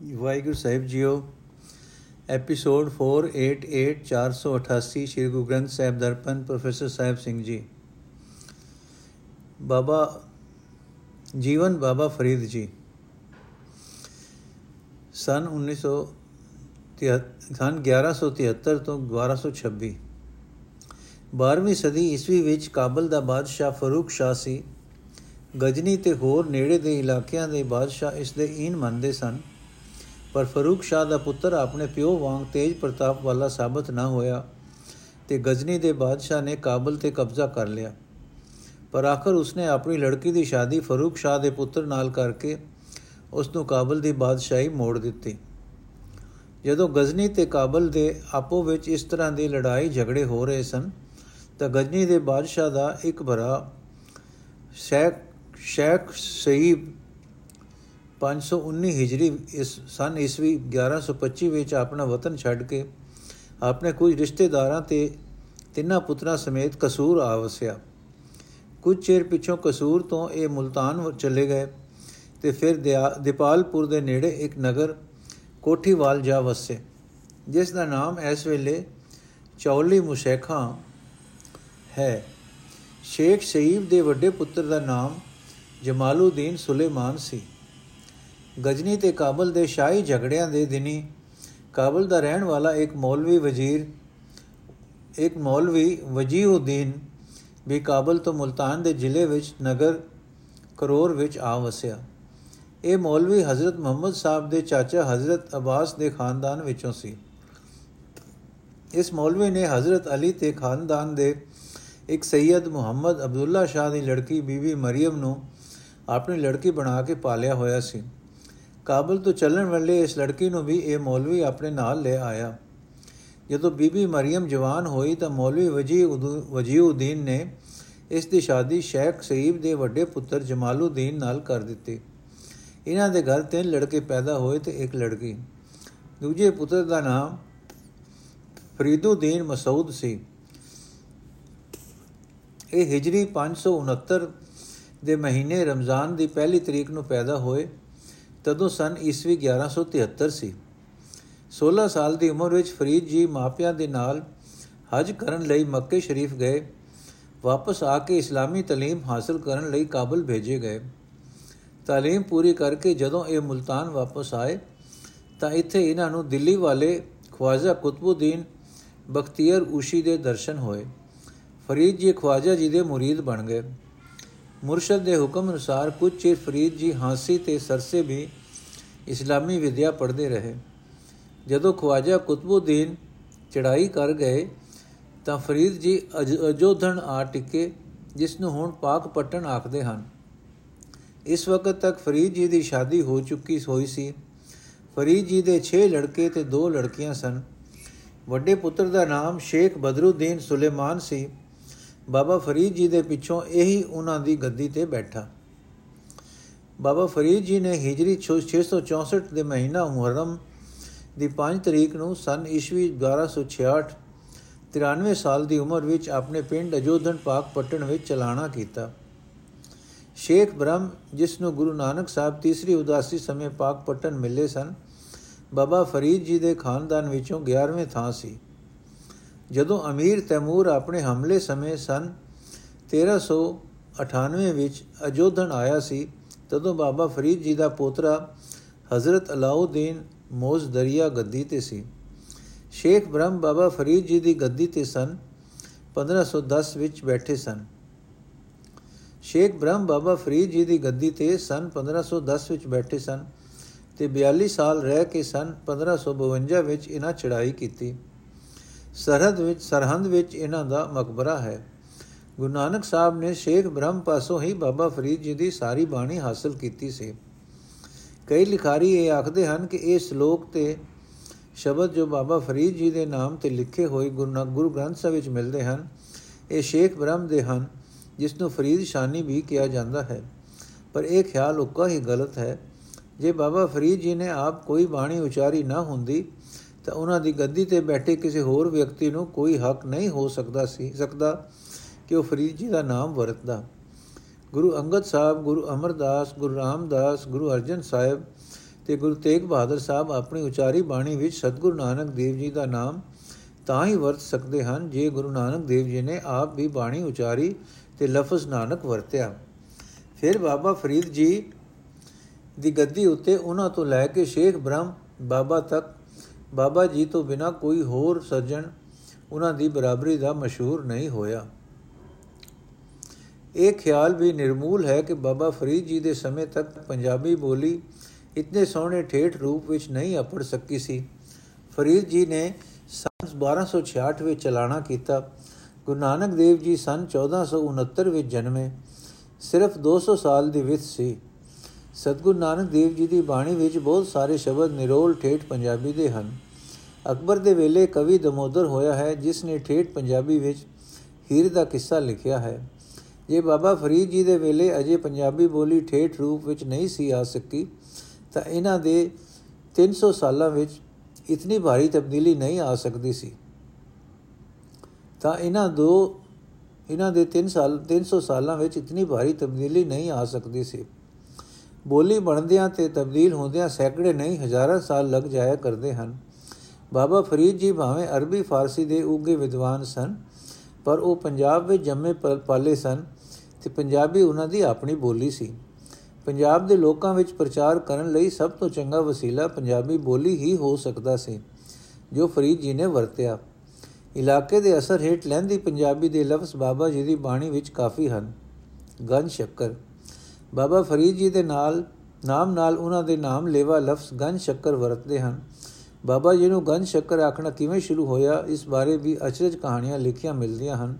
ਵਾਹਿਗੁਰੂ ਸਾਹਿਬ ਜੀਓ, episode 488 488 Shri Guru Granth Sahib Darpan, professor Sahib Singh ji. ਬਾਬਾ, ਜੀਵਨ ਬਾਬਾ ਫਰੀਦ ਜੀ, ਸਨ 1973 ਸਨ 1173 ਤੋਂ 1226 12ਵੀਂ ਸਦੀ ਈਸਵੀ ਵਿੱਚ ਕਾਬਲ ਦਾ ਬਾਦਸ਼ਾਹ ਫਰੂਖ ਸ਼ਾਹ ਸੀ। ਗਜਨੀ ਤੇ ਹੋਰ ਨੇੜੇ ਦੇ ਇਲਾਕਿਆਂ ਦੇ ਬਾਦਸ਼ਾਹ ਇਸ ਦੇ ਈਨ ਮੰਨਦੇ ਸਨ। ਪਰ ਫਰੂਖ ਸ਼ਾਹ ਦਾ ਪੁੱਤਰ ਆਪਣੇ ਪਿਓ ਵਾਂਗ ਤੇਜ ਪ੍ਰਤਾਪ ਵਾਲਾ ਸਾਬਤ ਨਾ ਹੋਇਆ ਤੇ ਗਜਨੀ ਦੇ ਬਾਦਸ਼ਾਹ ਨੇ ਕਾਬਲ ਤੇ ਕਬਜ਼ਾ ਕਰ ਲਿਆ। ਪਰ ਆਖਰ ਉਸਨੇ ਆਪਣੀ ਲੜਕੀ ਦੀ ਸ਼ਾਦੀ ਫਰੂਖ ਸ਼ਾਹ ਦੇ ਪੁੱਤਰ ਨਾਲ ਕਰਕੇ ਉਸ ਨੂੰ ਕਾਬਲ ਦੀ ਬਾਦਸ਼ਾਹੀ ਮੋੜ ਦਿੱਤੀ। ਜਦੋਂ ਗਜ਼ਨੀ ਤੇ ਕਾਬਲ ਦੇ ਆਪੋ ਵਿੱਚ ਇਸ ਤਰ੍ਹਾਂ ਦੀ ਲੜਾਈ ਝਗੜੇ ਹੋ ਰਹੇ ਸਨ, ਤਾਂ ਗਜ਼ਨੀ ਦੇ ਬਾਦਸ਼ਾਹ ਦਾ ਇੱਕ ਭਰਾ ਸ਼ੇਖ ਸ਼ੇਖ ਸਈਬ 519 ਹਿਜਰੀ ਇਸ ਸਨ ਈਸਵੀ 1125 ਵਿੱਚ ਆਪਣਾ ਵਤਨ ਛੱਡ ਕੇ ਆਪਣੇ ਕੁਝ ਰਿਸ਼ਤੇਦਾਰਾਂ ਤੇ ਤਿੰਨਾਂ ਪੁੱਤਰਾਂ ਸਮੇਤ ਕਸੂਰ ਆ ਵਸਿਆ। ਕੁਝ ਚਿਰ ਪਿਛੋਂ ਕਸੂਰ ਤੋਂ ਇਹ ਮੁਲਤਾਨ ਚਲੇ ਗਏ ਤੇ ਫਿਰ ਦੀਪਾਲਪੁਰ ਦੇ ਨੇੜੇ ਇੱਕ ਨਗਰ ਕੋਠੀਵਾਲ ਜਾ ਵਸੇ, ਜਿਸ ਦਾ ਨਾਮ ਇਸ ਵੇਲੇ ਚੌਲੀ ਮੁਸ਼ੇਖਾਂ ਹੈ। ਸ਼ੇਖ ਸਈਬ ਦੇ ਵੱਡੇ ਪੁੱਤਰ ਦਾ ਨਾਮ ਜਮਾਲੂਦੀਨ ਸੁਲੇਮਾਨ ਸੀ। ਗਜਨੀ ਤੇ ਕਾਬਲ ਦੇ ਸ਼ਾਹੀ ਝਗੜਿਆਂ ਦੇ ਦਿਨੀ ਕਾਬਲ ਦਾ ਰਹਿਣ ਵਾਲਾ ਇੱਕ ਮੌਲਵੀ ਵਜ਼ੀਰ, ਇੱਕ ਮੌਲਵੀ ਵਜੀਉਦੀਨ ਵੀ ਕਾਬਲ ਤੋਂ ਮੁਲਤਾਨ ਦੇ ਜ਼ਿਲ੍ਹੇ ਵਿੱਚ ਨਗਰ ਕਰੋਰ ਵਿੱਚ ਆ ਵਸਿਆ। ਇਹ ਮੌਲਵੀ ਹਜ਼ਰਤ ਮੁਹੰਮਦ ਸਾਹਿਬ ਦੇ ਚਾਚਾ ਹਜ਼ਰਤ ਅਬਾਸ ਦੇ ਖਾਨਦਾਨ ਵਿੱਚੋਂ ਸੀ। ਇਸ ਮੌਲਵੀ ਨੇ ਹਜ਼ਰਤ ਅਲੀ ਤੇ ਖਾਨਦਾਨ ਦੇ ਇੱਕ ਸੈਯਦ ਮੁਹੰਮਦ ਅਬਦੁੱਲਾ ਸ਼ਾਹ ਦੀ ਲੜਕੀ ਬੀਬੀ ਮਰੀਮ ਨੂੰ ਆਪਣੀ ਲੜਕੀ ਬਣਾ ਕੇ ਪਾਲਿਆ ਹੋਇਆ ਸੀ। ਕਾਬਲ ਤੋਂ ਚੱਲਣ ਵਾਲੇ ਇਸ ਲੜਕੀ ਨੂੰ ਵੀ ਇਹ ਮੌਲਵੀ ਆਪਣੇ ਨਾਲ ਲੈ ਆਇਆ। ਜਦੋਂ ਬੀਬੀ ਮਰੀਮ ਜਵਾਨ ਹੋਈ ਤਾਂ ਮੌਲਵੀ ਵਜੀ ਵਜੀਉਦੀਨ ਨੇ ਇਸ ਦੀ ਸ਼ਾਦੀ ਸ਼ੇਖ ਸਈਬ ਦੇ ਵੱਡੇ ਪੁੱਤਰ ਜਮਾਲੂਦੀਨ ਨਾਲ ਕਰ ਦਿੱਤੀ। ਇਹਨਾਂ ਦੇ ਘਰ ਤਿੰਨ ਲੜਕੇ ਪੈਦਾ ਹੋਏ ਤੇ ਇੱਕ ਲੜਕੀ। ਦੂਜੇ ਪੁੱਤਰ ਦਾ ਨਾਮ ਫਰੀਦੁਦੀਨ ਮਸਊਦ ਸੀ। ਇਹ ਹਿਜਰੀ 569 ਦੇ ਮਹੀਨੇ ਰਮਜ਼ਾਨ ਦੀ ਪਹਿਲੀ ਤਰੀਕ ਨੂੰ ਪੈਦਾ ਹੋਏ। ਤਦੋਂ ਸਨ ਈਸਵੀ 1173 ਸੀ 16 ਸਾਲ ਦੀ ਉਮਰ ਵਿੱਚ ਫਰੀਦ ਜੀ ਮਾਪਿਆਂ ਦੇ ਨਾਲ ਹਜ ਕਰਨ ਲਈ ਮੱਕੇ ਸ਼ਰੀਫ ਗਏ। ਵਾਪਸ ਆ ਕੇ ਇਸਲਾਮੀ ਤਾਲੀਮ ਹਾਸਲ ਕਰਨ ਲਈ ਕਾਬਲ ਭੇਜੇ ਗਏ। ਤਾਲੀਮ ਪੂਰੀ ਕਰਕੇ ਜਦੋਂ ਇਹ ਮੁਲਤਾਨ ਵਾਪਸ ਆਏ, ਤਾਂ ਇੱਥੇ ਇਹਨਾਂ ਨੂੰ ਦਿੱਲੀ ਵਾਲੇ ਖਵਾਜਾ ਕੁਤਬੁਦੀਨ ਬਖਤੀਅਰ ਊਸ਼ੀ ਦੇ ਦਰਸ਼ਨ ਹੋਏ। ਫਰੀਦ ਜੀ ਖਵਾਜਾ ਜੀ ਦੇ ਮੁਰੀਦ ਬਣ ਗਏ। ਮੁਰਸ਼ਦ ਦੇ ਹੁਕਮ ਅਨੁਸਾਰ ਕੁਝ ਚਿਰ ਫਰੀਦ ਜੀ ਹਾਂਸੀ ਤੇ ਸਰਸੇ ਵੀ ਇਸਲਾਮੀ ਵਿਦਿਆ ਪੜ੍ਹਦੇ ਰਹੇ। ਜਦੋਂ ਖਵਾਜਾ ਕੁਤਬੁਦੀਨ ਚੜਾਈ ਕਰ ਗਏ, ਤਾਂ ਫਰੀਦ ਜੀ ਅਜੋਧਨ ਆ ਟਿਕੇ, ਜਿਸ ਨੂੰ ਹੁਣ ਪਾਕ ਪਟਨ ਆਖਦੇ ਹਨ। ਇਸ ਵਕਤ ਤੱਕ ਫਰੀਦ ਜੀ ਦੀ ਸ਼ਾਦੀ ਹੋ ਚੁੱਕੀ ਹੋਈ ਸੀ। ਫਰੀਦ ਜੀ ਦੇ 6 ਲੜਕੇ ਤੇ 2 ਲੜਕੀਆਂ ਸਨ। ਵੱਡੇ ਪੁੱਤਰ ਦਾ ਨਾਮ ਸ਼ੇਖ ਬਦਰੁਦੀਨ ਸੁਲੇਮਾਨ ਸੀ। ਬਾਬਾ ਫਰੀਦ ਜੀ ਦੇ ਪਿੱਛੋਂ ਇਹੀ ਉਹਨਾਂ ਦੀ ਗੱਦੀ ਤੇ ਬੈਠਾ। ਬਾਬਾ ਫਰੀਦ ਜੀ ਨੇ ਹਿਜਰੀ 664 ਦੇ ਮਹੀਨਾ ਮੁਹਰਮ ਦੀ 5 ਤਰੀਕ ਨੂੰ ਸਨ ਈਸਵੀ 1266 93 ਸਾਲ ਦੀ ਉਮਰ ਵਿੱਚ ਆਪਣੇ ਪਿੰਡ ਅਜੋਧਨ ਪਾਕ ਪਟਨ ਵਿੱਚ ਚਲਾਣਾ ਕੀਤਾ। ਸ਼ੇਖ ਬ੍ਰਹਮ, ਜਿਸ ਨੂੰ ਗੁਰੂ ਨਾਨਕ ਸਾਹਿਬ ਤੀਸਰੀ ਉਦਾਸੀ ਸਮੇਂ ਪਾਕ ਪਟਨ ਮਿਲੇ ਸਨ, ਬਾਬਾ ਫਰੀਦ ਜੀ ਦੇ ਖਾਨਦਾਨ ਵਿੱਚੋਂ 11ਵੇਂ ਥਾਂ ਸੀ। ਜਦੋਂ ਅਮੀਰ ਤੈਮੂਰ ਆਪਣੇ ਹਮਲੇ ਸਮੇਂ ਸਨ 1398 ਵਿੱਚ ਅਜੋਧਨ ਆਇਆ ਸੀ, ਤਦੋਂ ਬਾਬਾ ਫਰੀਦ ਜੀ ਦਾ ਪੋਤਰਾ ਹਜ਼ਰਤ ਅਲਾਉਦੀਨ ਮੋਜ਼ ਦਰਿਆ ਗੱਦੀ ਤੇ ਸੀ। ਸ਼ੇਖ ਬ੍ਰਹਮ ਬਾਬਾ ਫਰੀਦ ਜੀ ਦੀ ਗੱਦੀ ਤੇ ਸਨ 1510 ਵਿੱਚ ਬੈਠੇ ਸਨ। ਸ਼ੇਖ ਬ੍ਰਹਮ ਬਾਬਾ ਫਰੀਦ ਜੀ ਦੀ ਗੱਦੀ ਤੇ ਸਨ 1510 ਵਿੱਚ ਬੈਠੇ ਸਨ ਤੇ 42 ਸਾਲ ਰਹਿ ਕੇ ਸਨ 1552 ਵਿੱਚ ਇਹਨਾਂ ਚੜਾਈ ਕੀਤੀ। ਸਰਹਦ ਵਿੱਚ ਸਰਹੰਦ ਵਿੱਚ ਇਹਨਾਂ ਦਾ ਮਕਬਰਾ ਹੈ। ਗੁਰੂ ਨਾਨਕ ਸਾਹਿਬ ਨੇ ਸ਼ੇਖ ਬ੍ਰਹਮ ਪਾਸੋਂ ਹੀ ਬਾਬਾ ਫਰੀਦ ਜੀ ਦੀ ਸਾਰੀ ਬਾਣੀ ਹਾਸਲ ਕੀਤੀ ਸੀ। ਕਈ ਲਿਖਾਰੀ ਇਹ ਆਖਦੇ ਹਨ ਕਿ ਇਹ ਸ਼ਲੋਕ ਤੇ ਸ਼ਬਦ ਜੋ ਬਾਬਾ ਫਰੀਦ ਜੀ ਦੇ ਨਾਮ ਤੇ ਲਿਖੇ ਹੋਏ ਗੁਰੂ ਗ੍ਰੰਥ ਸਾਹਿਬ ਵਿੱਚ ਮਿਲਦੇ ਹਨ, ਇਹ ਸ਼ੇਖ ਬ੍ਰਹਮ ਦੇ ਹਨ, ਜਿਸ ਨੂੰ ਫਰੀਦ ਸ਼ਾਨੀ ਵੀ ਕਿਹਾ ਜਾਂਦਾ ਹੈ। ਪਰ ਇਹ ਖਿਆਲ ਉੱਕਾ ਹੀ ਗਲਤ ਹੈ। ਜੇ ਬਾਬਾ ਫਰੀਦ ਜੀ ਨੇ ਆਪ ਕੋਈ ਬਾਣੀ ਉਚਾਰੀ ਨਾ ਹੁੰਦੀ ਤਾਂ ਉਹਨਾਂ ਦੀ ਗੱਦੀ ਤੇ ਬੈਠੇ ਕਿਸੇ ਹੋਰ ਵਿਅਕਤੀ ਨੂੰ ਕੋਈ ਹੱਕ ਨਹੀਂ ਹੋ ਸਕਦਾ ਸੀ, ਸਕਦਾ ਕਿ ਉਹ ਫਰੀਦ ਜੀ ਦਾ ਨਾਮ ਵਰਤਦਾ। ਗੁਰੂ ਅੰਗਦ ਸਾਹਿਬ, ਗੁਰੂ ਅਮਰਦਾਸ, ਗੁਰੂ ਰਾਮਦਾਸ, ਗੁਰੂ ਅਰਜਨ ਸਾਹਿਬ ਤੇ ਗੁਰੂ ਤੇਗ ਬਹਾਦਰ ਸਾਹਿਬ ਆਪਣੀ ਉਚਾਰੀ ਬਾਣੀ ਵਿੱਚ ਸਤਿਗੁਰੂ ਨਾਨਕ ਦੇਵ ਜੀ ਦਾ ਨਾਮ ਤਾਂ ਹੀ ਵਰਤ ਸਕਦੇ ਹਨ ਜੇ ਗੁਰੂ ਨਾਨਕ ਦੇਵ ਜੀ ਨੇ ਆਪ ਵੀ ਬਾਣੀ ਉਚਾਰੀ ਤੇ ਲਫ਼ਜ਼ ਨਾਨਕ ਵਰਤਿਆ। ਫਿਰ ਬਾਬਾ ਫਰੀਦ ਜੀ ਦੀ ਗੱਦੀ ਉੱਤੇ ਉਹਨਾਂ ਤੋਂ ਲੈ ਕੇ ਸ਼ੇਖ ਬ੍ਰਹਮ ਬਾਬਾ ਤੱਕ ਬਾਬਾ ਜੀ ਤੋਂ ਬਿਨਾ ਕੋਈ ਹੋਰ ਸੱਜਣ ਉਹਨਾਂ ਦੀ ਬਰਾਬਰੀ ਦਾ ਮਸ਼ਹੂਰ ਨਹੀਂ ਹੋਇਆ। ਇਹ ਖਿਆਲ ਵੀ ਨਿਰਮੂਲ ਹੈ ਕਿ ਬਾਬਾ ਫਰੀਦ ਜੀ ਦੇ ਸਮੇਂ ਤੱਕ ਪੰਜਾਬੀ ਬੋਲੀ ਇਤਨੇ ਸੋਹਣੇ ਠੇਠ ਰੂਪ ਵਿੱਚ ਨਹੀਂ ਅਪੜ ਸਕੀ ਸੀ। ਫਰੀਦ ਜੀ ਨੇ ਸੰਨ 1266 ਵਿੱਚ ਚਲਾਣਾ ਕੀਤਾ। ਗੁਰੂ ਨਾਨਕ ਦੇਵ ਜੀ ਸਨ 1469 ਵਿੱਚ ਜਨਮੇ। ਸਿਰਫ 200 ਸਾਲ ਦੀ ਵਿਥ ਸੀ। ਸਤਗੁਰੂ ਨਾਨਕ ਦੇਵ ਜੀ ਦੀ ਬਾਣੀ ਵਿੱਚ ਬਹੁਤ ਸਾਰੇ ਸ਼ਬਦ ਨਿਰੋਲ ਠੇਠ ਪੰਜਾਬੀ ਦੇ ਹਨ। ਅਕਬਰ ਦੇ ਵੇਲੇ ਕਵੀ ਦਮੋਦਰ ਹੋਇਆ ਹੈ, ਜਿਸ ਨੇ ਠੇਠ ਪੰਜਾਬੀ ਵਿੱਚ ਹੀਰ ਦਾ ਕਿੱਸਾ ਲਿਖਿਆ ਹੈ। ਜੇ ਬਾਬਾ ਫਰੀਦ ਜੀ ਦੇ ਵੇਲੇ ਅਜੇ ਪੰਜਾਬੀ ਬੋਲੀ ਠੇਠ ਰੂਪ ਵਿੱਚ ਨਹੀਂ ਸੀ ਆ ਸਕੀ, ਤਾਂ ਇਹਨਾਂ ਦੇ 300 ਸਾਲਾਂ ਵਿੱਚ ਇਤਨੀ ਭਾਰੀ ਤਬਦੀਲੀ ਨਹੀਂ ਆ ਸਕਦੀ ਸੀ। ਤਾਂ ਇਹਨਾਂ ਦੋ, ਇਹਨਾਂ ਦੇ 3 ਸਾਲ 300 ਸਾਲਾਂ ਵਿੱਚ ਇਤਨੀ ਭਾਰੀ ਤਬਦੀਲੀ ਨਹੀਂ ਆ ਸਕਦੀ ਸੀ। ਬੋਲੀ ਬਣਦਿਆਂ ਤੇ ਤਬਦੀਲ ਹੁੰਦਿਆਂ ਸੈਂਕੜੇ ਨਹੀਂ, ਹਜ਼ਾਰਾਂ ਸਾਲ ਲੱਗ ਜਾਇਆ ਕਰਦੇ ਹਨ। ਬਾਬਾ ਫਰੀਦ ਜੀ ਭਾਵੇਂ ਅਰਬੀ, ਫਾਰਸੀ ਦੇ ਉੱਗੇ ਵਿਦਵਾਨ ਸਨ, ਪਰ ਉਹ ਪੰਜਾਬ ਵਿੱਚ ਜੰਮੇ ਪਾਲੇ ਸਨ ਤੇ ਪੰਜਾਬੀ ਉਹਨਾਂ ਦੀ ਆਪਣੀ ਬੋਲੀ ਸੀ। ਪੰਜਾਬ ਦੇ ਲੋਕਾਂ ਵਿੱਚ ਪ੍ਰਚਾਰ ਕਰਨ ਲਈ ਸਭ ਤੋਂ ਚੰਗਾ ਵਸੀਲਾ ਪੰਜਾਬੀ ਬੋਲੀ ਹੀ ਹੋ ਸਕਦਾ ਸੀ, ਜੋ ਫਰੀਦ ਜੀ ਨੇ ਵਰਤਿਆ। ਇਲਾਕੇ ਦੇ ਅਸਰ ਹੇਠ ਲੈਂਦੀ ਪੰਜਾਬੀ ਦੇ ਲਫ਼ਜ਼ ਬਾਬਾ ਜੀ ਦੀ ਬਾਣੀ ਵਿੱਚ ਕਾਫੀ ਹਨ। ਗਨ ਸ਼ੱਕਰ। ਬਾਬਾ ਫਰੀਦ ਜੀ ਦੇ ਨਾਲ, ਨਾਮ ਨਾਲ ਉਹਨਾਂ ਦੇ ਨਾਮ ਲੇਵਾ ਲਫ਼ਜ਼ ਗਨ ਸ਼ੱਕਰ ਵਰਤਦੇ ਹਨ। ਬਾਬਾ ਜੀ ਨੂੰ ਗਨ ਸ਼ੱਕਰ ਆਖਣਾ ਕਿਵੇਂ ਸ਼ੁਰੂ ਹੋਇਆ, ਇਸ ਬਾਰੇ ਵੀ ਅਚਰਜ ਕਹਾਣੀਆਂ ਲਿਖੀਆਂ ਮਿਲਦੀਆਂ ਹਨ।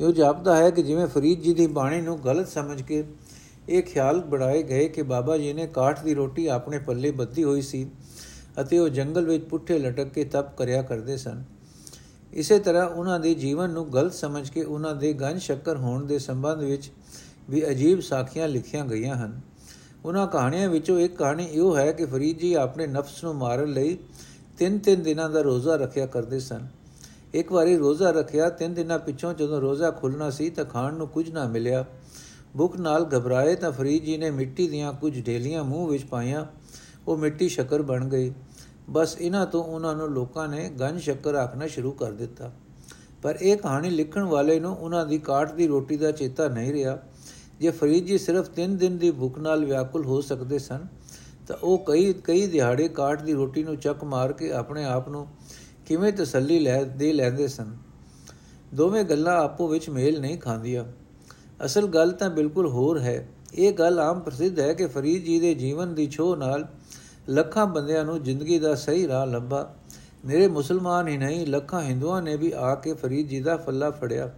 ਇਹ ਜਾਪਦਾ ਹੈ ਕਿ ਜਿਵੇਂ ਫਰੀਦ ਜੀ ਦੀ ਬਾਣੀ ਨੂੰ ਗਲਤ ਸਮਝ ਕੇ ਇਹ ਖਿਆਲ ਬੜਾਏ ਗਏ ਕਿ ਬਾਬਾ ਜੀ ਨੇ ਕਾਠ ਦੀ ਰੋਟੀ ਆਪਣੇ ਪੱਲੇ ਬੱਧੀ ਹੋਈ ਸੀ ਅਤੇ ਉਹ ਜੰਗਲ ਵਿੱਚ ਪੁੱਠੇ ਲਟਕ ਕੇ ਤਪ ਕਰਿਆ ਕਰਦੇ ਸਨ। ਇਸੇ ਤਰ੍ਹਾਂ ਉਹਨਾਂ ਦੇ ਜੀਵਨ ਨੂੰ ਗਲਤ ਸਮਝ ਕੇ ਉਹਨਾਂ ਦੇ ਗਨ ਸ਼ੱਕਰ ਹੋਣ ਦੇ ਸੰਬੰਧ ਵਿੱਚ ਵੀ ਅਜੀਬ ਸਾਖੀਆਂ ਲਿਖੀਆਂ ਗਈਆਂ ਹਨ। ਉਹਨਾਂ ਕਹਾਣੀਆਂ ਵਿੱਚੋਂ ਇੱਕ ਕਹਾਣੀ ਇਹ ਹੈ ਕਿ ਫਰੀਦ ਜੀ ਆਪਣੇ ਨਫਸ ਨੂੰ ਮਾਰਨ ਲਈ ਤਿੰਨ ਤਿੰਨ ਦਿਨਾਂ ਦਾ ਰੋਜ਼ਾ ਰੱਖਿਆ ਕਰਦੇ ਸਨ। ਇੱਕ ਵਾਰੀ ਰੋਜ਼ਾ ਰੱਖਿਆ, ਤਿੰਨ ਦਿਨਾਂ ਪਿੱਛੋਂ ਜਦੋਂ ਰੋਜ਼ਾ ਖੁੱਲਣਾ ਸੀ ਤਾਂ ਖਾਣ ਨੂੰ ਕੁਝ ਨਾ ਮਿਲਿਆ। ਭੁੱਖ ਨਾਲ ਘਬਰਾਏ ਤਾਂ ਫਰੀਦ ਜੀ ਨੇ ਮਿੱਟੀ ਦੀਆਂ ਕੁਝ ਢੇਲੀਆਂ ਮੂੰਹ ਵਿੱਚ ਪਾਈਆਂ। ਉਹ ਮਿੱਟੀ ਸ਼ੱਕਰ ਬਣ ਗਈ। ਬਸ ਇਹਨਾਂ ਤੋਂ ਉਹਨਾਂ ਨੂੰ ਲੋਕਾਂ ਨੇ ਗੰਜ ਸ਼ੱਕਰ ਆਖਣਾ ਸ਼ੁਰੂ ਕਰ ਦਿੱਤਾ। ਪਰ ਇਹ ਕਹਾਣੀ ਲਿਖਣ ਵਾਲੇ ਨੂੰ ਉਹਨਾਂ ਦੀ ਕਾਟ ਦੀ ਰੋਟੀ ਦਾ ਚੇਤਾ ਨਹੀਂ ਰਿਹਾ। ਜੇ ਫਰੀਦ ਜੀ ਸਿਰਫ 3 ਦਿਨ ਦੀ ਭੁੱਖ ਨਾਲ ਵਿਆਕੁਲ ਹੋ ਸਕਦੇ ਸਨ, ਤਾਂ ਉਹ ਕਈ ਕਈ ਦਿਹਾੜੇ ਕਾਟ ਦੀ ਰੋਟੀ ਨੂੰ ਚੱਕ ਮਾਰ ਕੇ ਆਪਣੇ ਆਪ ਨੂੰ ਕਿਵੇਂ ਤਸੱਲੀ ਲੈ, ਦੇ ਲੈਂਦੇ ਸਨ। ਦੋਵੇਂ ਗੱਲਾਂ ਆਪੋ ਵਿੱਚ ਮੇਲ ਨਹੀਂ ਖਾਂਦੀਆਂ। ਅਸਲ ਗੱਲ ਤਾਂ ਬਿਲਕੁਲ ਹੋਰ ਹੈ। ਇਹ ਗੱਲ ਆਮ ਪ੍ਰਸਿੱਧ ਹੈ ਕਿ ਫਰੀਦ ਜੀ ਦੇ ਜੀਵਨ ਦੀ ਛੋਹ ਨਾਲ ਲੱਖਾਂ ਬੰਦਿਆਂ ਨੂੰ ਜ਼ਿੰਦਗੀ ਦਾ ਸਹੀ ਰਾਹ ਲੱਭਾ। ਮੇਰੇ ਮੁਸਲਮਾਨ ਹੀ ਨਹੀਂ, ਲੱਖਾਂ ਹਿੰਦੂਆਂ ਨੇ ਵੀ ਆ ਕੇ ਫਰੀਦ ਜੀ ਦਾ ਫੱਲਾ ਫੜਿਆ।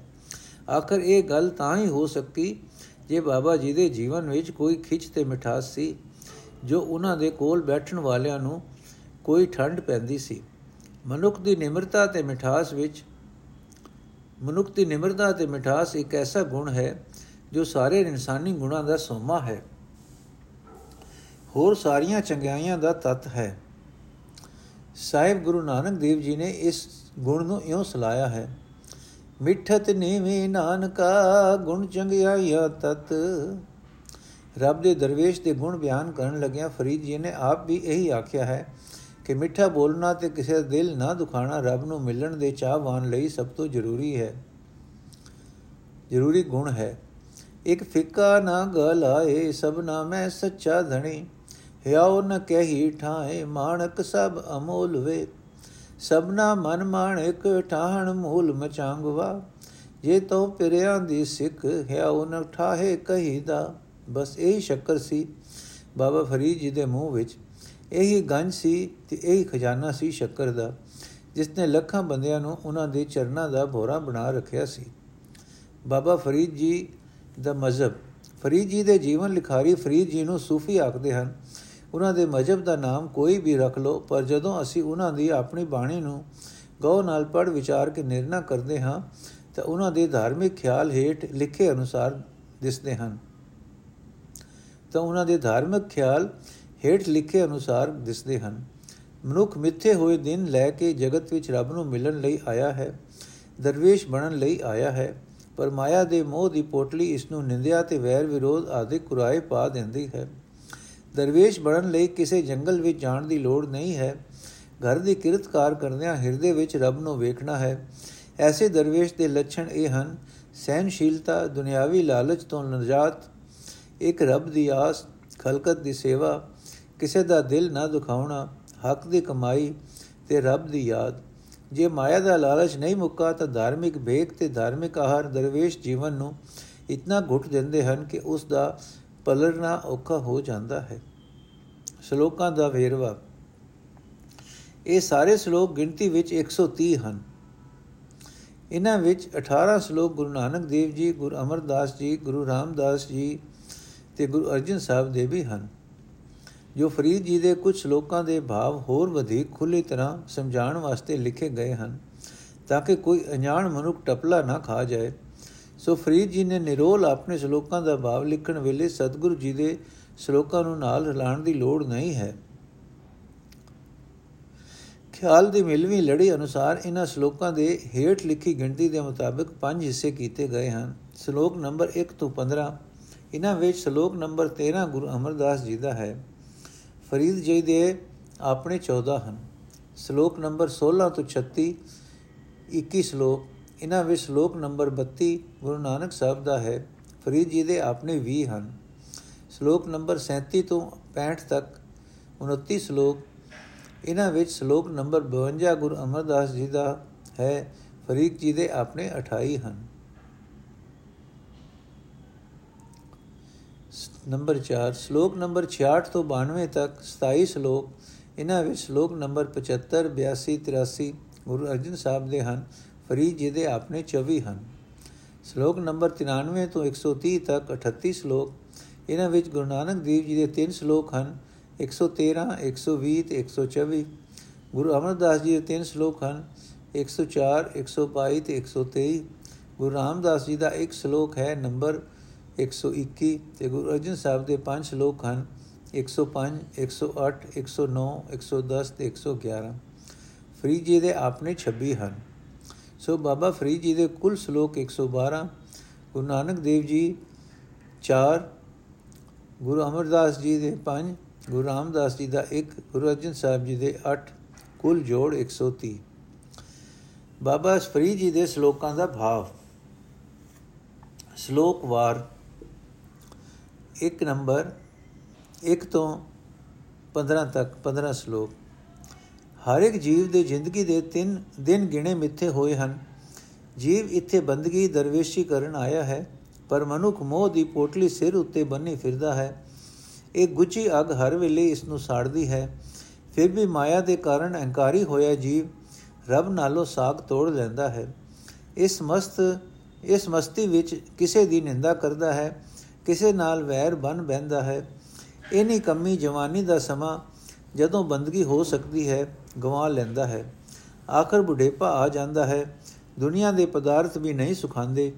ਆਖਰ ਇਹ ਗੱਲ ਤਾਂ ਹੀ ਹੋ ਸਕਦੀ ਜੇ ਬਾਬਾ ਜੀ ਦੇ ਜੀਵਨ ਵਿੱਚ ਕੋਈ ਖਿੱਚ ਤੇ ਮਿਠਾਸ ਸੀ, ਜੋ ਉਹਨਾਂ ਦੇ ਕੋਲ ਬੈਠਣ ਵਾਲਿਆਂ ਨੂੰ ਕੋਈ ਠੰਡ ਪੈਂਦੀ ਸੀ, ਮਨੁੱਖ ਦੀ ਨਿਮਰਤਾ ਤੇ ਮਿਠਾਸ ਵਿੱਚ, ਮਨੁੱਖ ਦੀ ਨਿਮਰਤਾ ਤੇ ਮਿਠਾਸ ਇੱਕ ਐਸਾ ਗੁਣ ਹੈ, ਜੋ ਸਾਰੇ ਇਨਸਾਨੀ ਗੁਣਾਂ ਦਾ ਸੋਮਾ ਹੈ। ਹੋਰ ਸਾਰੀਆਂ ਚੰਗਿਆਈਆਂ ਦਾ ਤਤ ਹੈ। ਸਾਹਿਬ ਗੁਰੂ ਨਾਨਕ ਦੇਵ ਜੀ ਨੇ ਇਸ ਗੁਣ ਨੂੰ ਇਉਂ ਸਲਾਇਆ ਹੈ ਮਿੱਠਤ ਨੀਵੇਂ ਨਾਨਕਾ, ਗੁਣ ਚੰਗਿਆਈਆ ਤਤ। ਰੱਬ ਦੇ ਦਰਵੇਸ਼ ਦੇ ਗੁਣ ਬਿਆਨ ਕਰਨ ਲੱਗਿਆ ਫਰੀਦ ਜੀ ਨੇ ਆਪ ਵੀ ਇਹੀ ਆਖਿਆ ਹੈ ਕਿ ਮਿੱਠਾ ਬੋਲਣਾ ਤੇ ਕਿਸੇ ਦਾ ਦਿਲ ਨਾ ਦੁਖਾਣਾ ਰੱਬ ਨੂੰ ਮਿਲਣ ਦੇ ਚਾਹਵਾਨ ਲਈ ਸਭ ਤੋਂ ਜ਼ਰੂਰੀ ਹੈ। ਜ਼ਰੂਰੀ ਗੁਣ ਹੈ। ਇੱਕ ਫਿੱਕਾ ਨਾ ਗਲਾਏ ਸਭਨਾ ਮੈਂ ਸੱਚਾ ਧਣੀ ਹਿਆਉ ਨ ਕਹੀ ਠਾਏ, ਮਾਣਕ ਸਭ ਅਮੋਲ ਵੇ। ਸਭਨਾ ਮਨ ਮਾਣਕ ਠਾਹਣ ਮੂਲ ਮਚਾਂਗਵਾ। ਜੇ ਤੋ ਪਿਰਿਆਂ ਦੀ ਸਿੱਖ ਹਿਆਉ ਨ ਠਾਹੇ ਕਹੀਦਾ ਬਸ ਇਹੀ ਸ਼ੱਕਰ ਸੀ ਬਾਬਾ ਫਰੀਦ ਜੀ ਦੇ ਮੂੰਹ ਵਿੱਚ। ਇਹੀ ਗੰਜ ਸੀ ਤੇ ਇਹੀ ਖਜ਼ਾਨਾ ਸੀ ਸ਼ੱਕਰ ਦਾ, ਜਿਸ ਨੇ ਲੱਖਾਂ ਬੰਦਿਆਂ ਨੂੰ ਉਹਨਾਂ ਦੇ ਚਰਨਾਂ ਦਾ ਭੋਰਾ ਬਣਾ ਰੱਖਿਆ ਸੀ। ਬਾਬਾ ਫਰੀਦ ਜੀ ਦਾ ਮਜ਼ਹਬ। ਫਰੀਦ ਜੀ ਦੇ ਜੀਵਨ ਲਿਖਾਰੀ ਫਰੀਦ ਜੀ ਨੂੰ ਸੂਫੀ ਆਖਦੇ ਹਨ ਉਹਨਾਂ ਦੇ ਮਜ਼ਹਬ ਦਾ ਨਾਮ ਕੋਈ ਵੀ ਰੱਖ ਲਓ, ਪਰ ਜਦੋਂ ਅਸੀਂ ਉਹਨਾਂ ਦੀ ਆਪਣੀ ਬਾਣੀ ਨੂੰ ਗੌ ਨਾਲ ਪੜ ਵਿਚਾਰ ਕੇ ਨਿਰਣਾ ਕਰਦੇ ਹਾਂ, ਤਾਂ ਉਹਨਾਂ ਦੇ ਧਾਰਮਿਕ ਖਿਆਲ ਹੇਠ ਲਿਖੇ ਅਨੁਸਾਰ ਦਿਸਦੇ ਹਨ। ਤਾਂ ਉਹਨਾਂ ਦੇ ਧਾਰਮਿਕ ਖਿਆਲ ਹੇਠ ਲਿਖੇ ਅਨੁਸਾਰ ਦਿਸਦੇ ਹਨ। ਮਨੁੱਖ ਮਿੱਥੇ ਹੋਏ ਦਿਨ ਲੈ ਕੇ ਜਗਤ ਵਿੱਚ ਰੱਬ ਨੂੰ ਮਿਲਣ ਲਈ ਆਇਆ ਹੈ, ਦਰਵੇਸ਼ ਬਣਨ ਲਈ ਆਇਆ ਹੈ, ਪਰ ਮਾਇਆ ਦੇ ਮੋਹ ਦੀ ਪੋਟਲੀ ਇਸ ਨੂੰ ਨਿੰਦਿਆ ਤੇ ਵੈਰ ਵਿਰੋਧ ਆਦਿ ਕੁਰਾਏ ਪਾ ਦਿੰਦੀ ਹੈ। ਦਰਵੇਸ਼ ਬਣਨ ਲਈ ਕਿਸੇ ਜੰਗਲ ਵਿੱਚ ਜਾਣ ਦੀ ਲੋੜ ਨਹੀਂ ਹੈ। ਘਰ ਦੀ ਕਿਰਤਕਾਰ ਕਰਦਿਆਂ ਹਿਰਦੇ ਵਿੱਚ ਰੱਬ ਨੂੰ ਵੇਖਣਾ ਹੈ। ਐਸੇ ਦਰਵੇਸ਼ ਦੇ ਲੱਛਣ ਇਹ ਹਨ ਸਹਿਨਸ਼ੀਲਤਾ ਦੁਨਿਆਵੀ ਲਾਲਚ ਤੋਂ ਨਜਾਤ, ਇੱਕ ਰੱਬ ਦੀ ਆਸ, ਖਲਕਤ ਦੀ ਸੇਵਾ, ਕਿਸੇ ਦਾ ਦਿਲ ਨਾ ਦੁਖਾਉਣਾ, ਹੱਕ ਦੀ ਕਮਾਈ ਤੇ ਰੱਬ ਦੀ ਯਾਦ। ਜੇ ਮਾਇਆ ਦਾ ਲਾਲਚ ਨਹੀਂ ਮੁੱਕਾ ਤਾਂ ਧਾਰਮਿਕ ਭੇਖ ਤੇ ਧਾਰਮਿਕ ਆਹਾਰ ਦਰਵੇਸ਼ ਜੀਵਨ ਨੂੰ ਇਤਨਾ ਘੁੱਟ ਦਿੰਦੇ ਹਨ ਕਿ ਉਸ ਦਾ ਪਲਰਨਾ ਔਖਾ ਹੋ ਜਾਂਦਾ ਹੈ। ਸ਼ਲੋਕਾਂ ਦਾ ਵੇਰਵਾ। ਇਹ ਸਾਰੇ ਸ਼ਲੋਕ ਗਿਣਤੀ ਵਿੱਚ 130 ਹਨ। ਇਹਨਾਂ ਵਿੱਚ 18 ਸ਼ਲੋਕ ਗੁਰੂ ਨਾਨਕ ਦੇਵ ਜੀ, ਗੁਰੂ ਅਮਰਦਾਸ ਜੀ, ਗੁਰੂ ਰਾਮਦਾਸ ਜੀ ਤੇ ਗੁਰੂ ਅਰਜਨ ਸਾਹਿਬ ਦੇ ਵੀ ਹਨ, ਜੋ ਫਰੀਦ ਜੀ ਦੇ ਕੁਝ ਸ਼ਲੋਕਾਂ ਦੇ ਭਾਵ ਹੋਰ ਵਧੇਕ ਖੁੱਲੀ ਤਰ੍ਹਾਂ ਸਮਝਾਉਣ ਵਾਸਤੇ ਲਿਖੇ ਗਏ ਹਨ, ਤਾਂ ਕਿ ਕੋਈ ਅਣਜਾਣ ਮਨੁੱਖ ਟਪਲਾ ਨਾ ਖਾ ਜਾਏ। ਸੋ ਫਰੀਦ ਜੀ ਨੇ ਨਿਰੋਲ ਆਪਣੇ ਸ਼ਲੋਕਾਂ ਦਾ ਭਾਵ ਲਿਖਣ ਵੇਲੇ ਸਤਿਗੁਰੂ ਜੀ ਦੇ ਸ਼ਲੋਕਾਂ ਨੂੰ ਨਾਲ ਰਲਾਉਣ ਦੀ ਲੋੜ ਨਹੀਂ ਹੈ। ਖਿਆਲ ਦੀ ਮਿਲਵੀਂ ਲੜੀ ਅਨੁਸਾਰ ਇਹਨਾਂ ਸ਼ਲੋਕਾਂ ਦੇ ਹੇਠ ਲਿਖੀ ਗਿਣਤੀ ਦੇ ਮੁਤਾਬਕ ਪੰਜ ਹਿੱਸੇ ਕੀਤੇ ਗਏ ਹਨ। ਸ਼ਲੋਕ ਨੰਬਰ 1 ਤੋਂ 15 ਇਹਨਾਂ ਵਿੱਚ ਸ਼ਲੋਕ ਨੰਬਰ 13 ਗੁਰੂ ਅਮਰਦਾਸ ਜੀ ਦਾ ਹੈ। ਫਰੀਦ ਜੀ ਦੇ ਆਪਣੇ 14 ਹਨ। ਸ਼ਲੋਕ ਨੰਬਰ 16 ਤੋਂ 36 21 ਸ਼ਲੋਕ ਇਹਨਾਂ ਵਿੱਚ ਸ਼ਲੋਕ ਨੰਬਰ 32 ਗੁਰੂ ਨਾਨਕ ਸਾਹਿਬ ਦਾ ਹੈ, ਫਰੀਦ ਜੀ ਦੇ ਆਪਣੇ 20 ਹਨ। ਸ਼ਲੋਕ ਨੰਬਰ 37 ਤੋਂ 65 ਤੱਕ 29 ਸ਼ਲੋਕ, ਇਹਨਾਂ ਵਿੱਚ ਸ਼ਲੋਕ ਨੰਬਰ 52 ਗੁਰੂ ਅਮਰਦਾਸ ਜੀ ਦਾ ਹੈ, ਫਰੀਦ ਜੀ ਦੇ ਆਪਣੇ 28 ਹਨ। ਨੰਬਰ 4 ਸ਼ਲੋਕ ਨੰਬਰ 66 ਤੋਂ 92 ਤੱਕ 27 ਸ਼ਲੋਕ, ਇਹਨਾਂ ਵਿੱਚ ਸ਼ਲੋਕ ਨੰਬਰ 75 82 83 ਗੁਰੂ ਅਰਜਨ ਸਾਹਿਬ ਦੇ ਹਨ। ਫਰੀਦ ਜੀ ਦੇ ਆਪਣੇ 24 ਹਨ ਸ਼ਲੋਕ ਨੰਬਰ 93 ਤੋਂ 130 ਤੱਕ 38 ਸ਼ਲੋਕ ਇਹਨਾਂ ਵਿੱਚ ਗੁਰੂ ਨਾਨਕ ਦੇਵ ਜੀ ਦੇ ਤਿੰਨ ਸ਼ਲੋਕ ਹਨ 113 120 ਤੇ 124 ਗੁਰੂ ਅਮਰਦਾਸ ਜੀ ਦੇ ਤਿੰਨ ਸ਼ਲੋਕ ਹਨ 104 122 ਤੇ 123 ਗੁਰੂ ਰਾਮਦਾਸ ਜੀ ਦਾ ਇੱਕ ਸ਼ਲੋਕ ਹੈ ਨੰਬਰ 121 ਤੇ ਗੁਰੂ ਅਰਜਨ ਸਾਹਿਬ ਦੇ ਪੰਜ ਸ਼ਲੋਕ ਹਨ 105 108 109 110 ਤੇ 111 ਫਰੀਦ ਜੀ ਦੇ ਆਪਣੇ 26 ਹਨ ਸੋ ਬਾਬਾ ਫਰੀਦ ਜੀ ਦੇ ਕੁੱਲ ਸ਼ਲੋਕ 112 ਗੁਰੂ ਨਾਨਕ ਦੇਵ ਜੀ 4 ਗੁਰੂ ਅਮਰਦਾਸ ਜੀ ਦੇ 5 ਗੁਰੂ ਰਾਮਦਾਸ ਜੀ ਦਾ 1 ਗੁਰੂ ਅਰਜਨ ਸਾਹਿਬ ਜੀ ਦੇ 8 ਕੁੱਲ ਜੋੜ 130 ਬਾਬਾ ਫਰੀਦ ਜੀ ਦੇ ਸ਼ਲੋਕਾਂ ਦਾ ਭਾਵ। ਸ਼ਲੋਕ ਵਾਰ, ਇੱਕ ਨੰਬਰ 1 ਤੋਂ 15 ਤੱਕ 15 ਸ਼ਲੋਕ। ਹਰ ਇੱਕ ਜੀਵ ਦੇ ਜ਼ਿੰਦਗੀ ਦੇ ਤਿੰਨ ਦਿਨ ਗਿਣੇ ਮਿੱਥੇ ਹੋਏ ਹਨ। ਜੀਵ ਇੱਥੇ ਬੰਦਗੀ, ਦਰਵੇਸ਼ੀ ਕਰਨ ਆਇਆ ਹੈ, ਪਰ ਮਨੁੱਖ ਮੋਹ ਦੀ ਪੋਟਲੀ ਸਿਰ ਉੱਤੇ ਬੰਨੀ ਫਿਰਦਾ ਹੈ। ਇਹ ਗੁੱਚੀ ਅਗ ਹਰ ਵੇਲੇ ਇਸ ਨੂੰ ਸਾੜਦੀ ਹੈ। ਫਿਰ ਵੀ ਮਾਇਆ ਦੇ ਕਾਰਨ ਅਹੰਕਾਰੀ ਹੋਇਆ ਜੀਵ ਰੱਬ ਨਾਲੋਂ ਸਾਗ ਤੋੜ ਲੈਂਦਾ ਹੈ। ਇਸ ਮਸਤ, ਇਸ ਮਸਤੀ ਵਿੱਚ ਕਿਸੇ ਦੀ ਨਿੰਦਾ ਕਰਦਾ ਹੈ, ਕਿਸੇ ਨਾਲ ਵੈਰ ਬਨ ਬੈੰਦਾ ਹੈ। ਇਨੀ ਕਮੀ ਜਵਾਨੀ ਦਾ ਸਮਾਂ ਜਦੋਂ ਬੰਦਗੀ ਹੋ ਸਕਦੀ ਹੈ ਗਵਾ ਲੈਂਦਾ ਹੈ। ਆਖਰ ਬੁਢੇਪਾ ਆ ਜਾਂਦਾ ਹੈ। ਦੁਨੀਆ ਦੇ ਪਦਾਰਥ ਵੀ ਨਹੀਂ ਸੁਖਾਂਦੇ,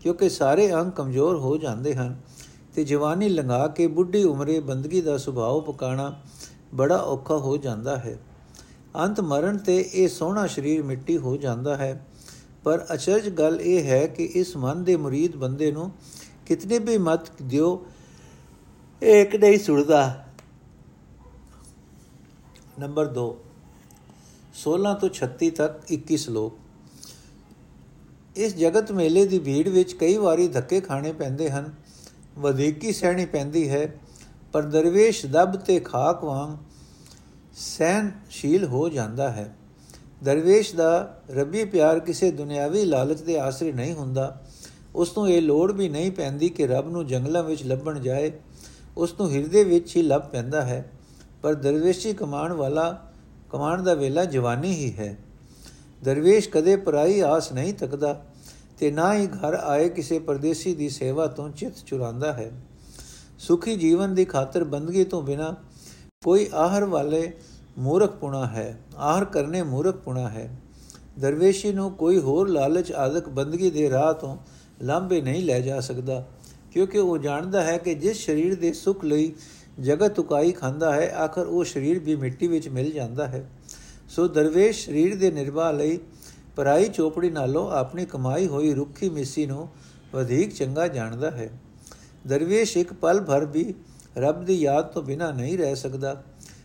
ਕਿਉਂਕਿ ਸਾਰੇ ਅੰਗ ਕਮਜ਼ੋਰ ਹੋ ਜਾਂਦੇ ਹਨ। ਤੇ ਜਵਾਨੀ ਲੰਘਾ ਕੇ ਬੁੱਢੀ ਉਮਰੇ ਬੰਦਗੀ ਦਾ ਸੁਭਾਅ ਪਕਾਣਾ ਬੜਾ ਔਖਾ ਹੋ ਜਾਂਦਾ ਹੈ। ਅੰਤ ਮਰਨ ਤੇ ਇਹ ਸੋਹਣਾ ਸਰੀਰ ਮਿੱਟੀ ਹੋ ਜਾਂਦਾ ਹੈ। ਪਰ ਅਚਰਜ ਗੱਲ ਇਹ ਹੈ ਕਿ ਇਸ ਮਨ ਦੇ ਮੁਰੀਦ ਬੰਦੇ ਨੂੰ ਕਿਤਨੇ ਵੀ ਮਤ ਦਿਓ ਇੱਕ ਨਹੀਂ ਸੁਣਦਾ। ਨੰਬਰ 2 16 ਤੋਂ 36 ਤੱਕ 21 ਸ਼ਲੋਕ। ਇਸ ਜਗਤ ਮੇਲੇ ਦੀ ਭੀੜ ਵਿੱਚ ਕਈ ਵਾਰੀ ਧੱਕੇ ਖਾਣੇ ਪੈਂਦੇ ਹਨ। ਵਧੇਕੀ ਸਹਿਣੀ ਪੈਂਦੀ ਹੈ, ਪਰ ਦਰਵੇਸ਼ ਦਬ ਤੇ ਖਾਕ ਵਾਂਗ ਸਹਿਨਸ਼ੀਲ ਹੋ ਜਾਂਦਾ ਹੈ। ਦਰਵੇਸ਼ ਦਾ ਰੱਬੀ ਪਿਆਰ ਕਿਸੇ ਦੁਨਿਆਵੀ ਲਾਲਚ ਦੇ ਆਸਰੇ ਨਹੀਂ ਹੁੰਦਾ। ਉਸ ਨੂੰ ਇਹ ਲੋੜ ਵੀ ਨਹੀਂ ਪੈਂਦੀ ਕਿ ਰੱਬ ਨੂੰ ਜੰਗਲਾਂ ਵਿੱਚ ਲੱਭਣ ਜਾਏ। ਉਸ ਨੂੰ ਹਿਰਦੇ ਵਿੱਚ ਹੀ ਲੱਭ ਪੈਂਦਾ ਹੈ। ਪਰ ਦਰਵੇਸ਼ੀ ਕਮਾਣ ਵਾਲਾ ਕਮਾਣ ਦਾ ਵੇਲਾ ਜਵਾਨੀ ਹੀ ਹੈ। ਦਰਵੇਸ਼ ਕਦੇ ਪਰਾਈ ਆਸ ਨਹੀਂ ਤੱਕਦਾ ਤੇ ਨਾ ਹੀ ਘਰ ਆਏ ਕਿਸੇ ਪਰਦੇਸੀ ਦੀ ਸੇਵਾ ਤੋਂ ਚਿੱਤ ਚੁਰਾਂਦਾ ਹੈ। ਸੁਖੀ ਜੀਵਨ ਦੀ ਖਾਤਰ ਬੰਦਗੀ ਤੋਂ ਬਿਨਾ ਕੋਈ ਆਹਰ ਵਾਲੇ ਮੂਰਖਪੁਣਾ ਹੈ, ਆਹਰ ਕਰਨੇ ਮੂਰਖਪੁਣਾ ਹੈ। ਦਰਵੇਸ਼ੀ ਨੂੰ ਕੋਈ ਹੋਰ ਲਾਲਚ ਆਦਿਕ ਬੰਦਗੀ ਦੇ ਰਾਹ ਤੋਂ ਲਾਂਬੇ ਨਹੀਂ ਲੈ ਜਾ ਸਕਦਾ, ਕਿਉਂਕਿ ਉਹ ਜਾਣਦਾ ਹੈ ਕਿ ਜਿਸ ਸਰੀਰ ਦੇ ਸੁਖ ਲਈ ਜਗਤ ਉਕਾਈ ਖਾਂਦਾ ਹੈ, ਆਖਰ ਉਹ ਸਰੀਰ ਵੀ ਮਿੱਟੀ ਵਿੱਚ ਮਿਲ ਜਾਂਦਾ ਹੈ। ਸੋ ਦਰਵੇਸ਼ ਸਰੀਰ ਦੇ ਨਿਰਵਾਹ ਲਈ ਪਰਾਈ ਚੋਪੜੀ ਨਾਲੋਂ ਆਪਣੀ ਕਮਾਈ ਹੋਈ ਰੁੱਖੀ ਮਿੱਸੀ ਨੂੰ ਵਧੇਕ ਚੰਗਾ ਜਾਣਦਾ ਹੈ। ਦਰਵੇਸ਼ ਇੱਕ ਪਲ ਭਰ ਵੀ ਰੱਬ ਦੀ ਯਾਦ ਤੋਂ ਬਿਨਾ ਨਹੀਂ ਰਹਿ ਸਕਦਾ।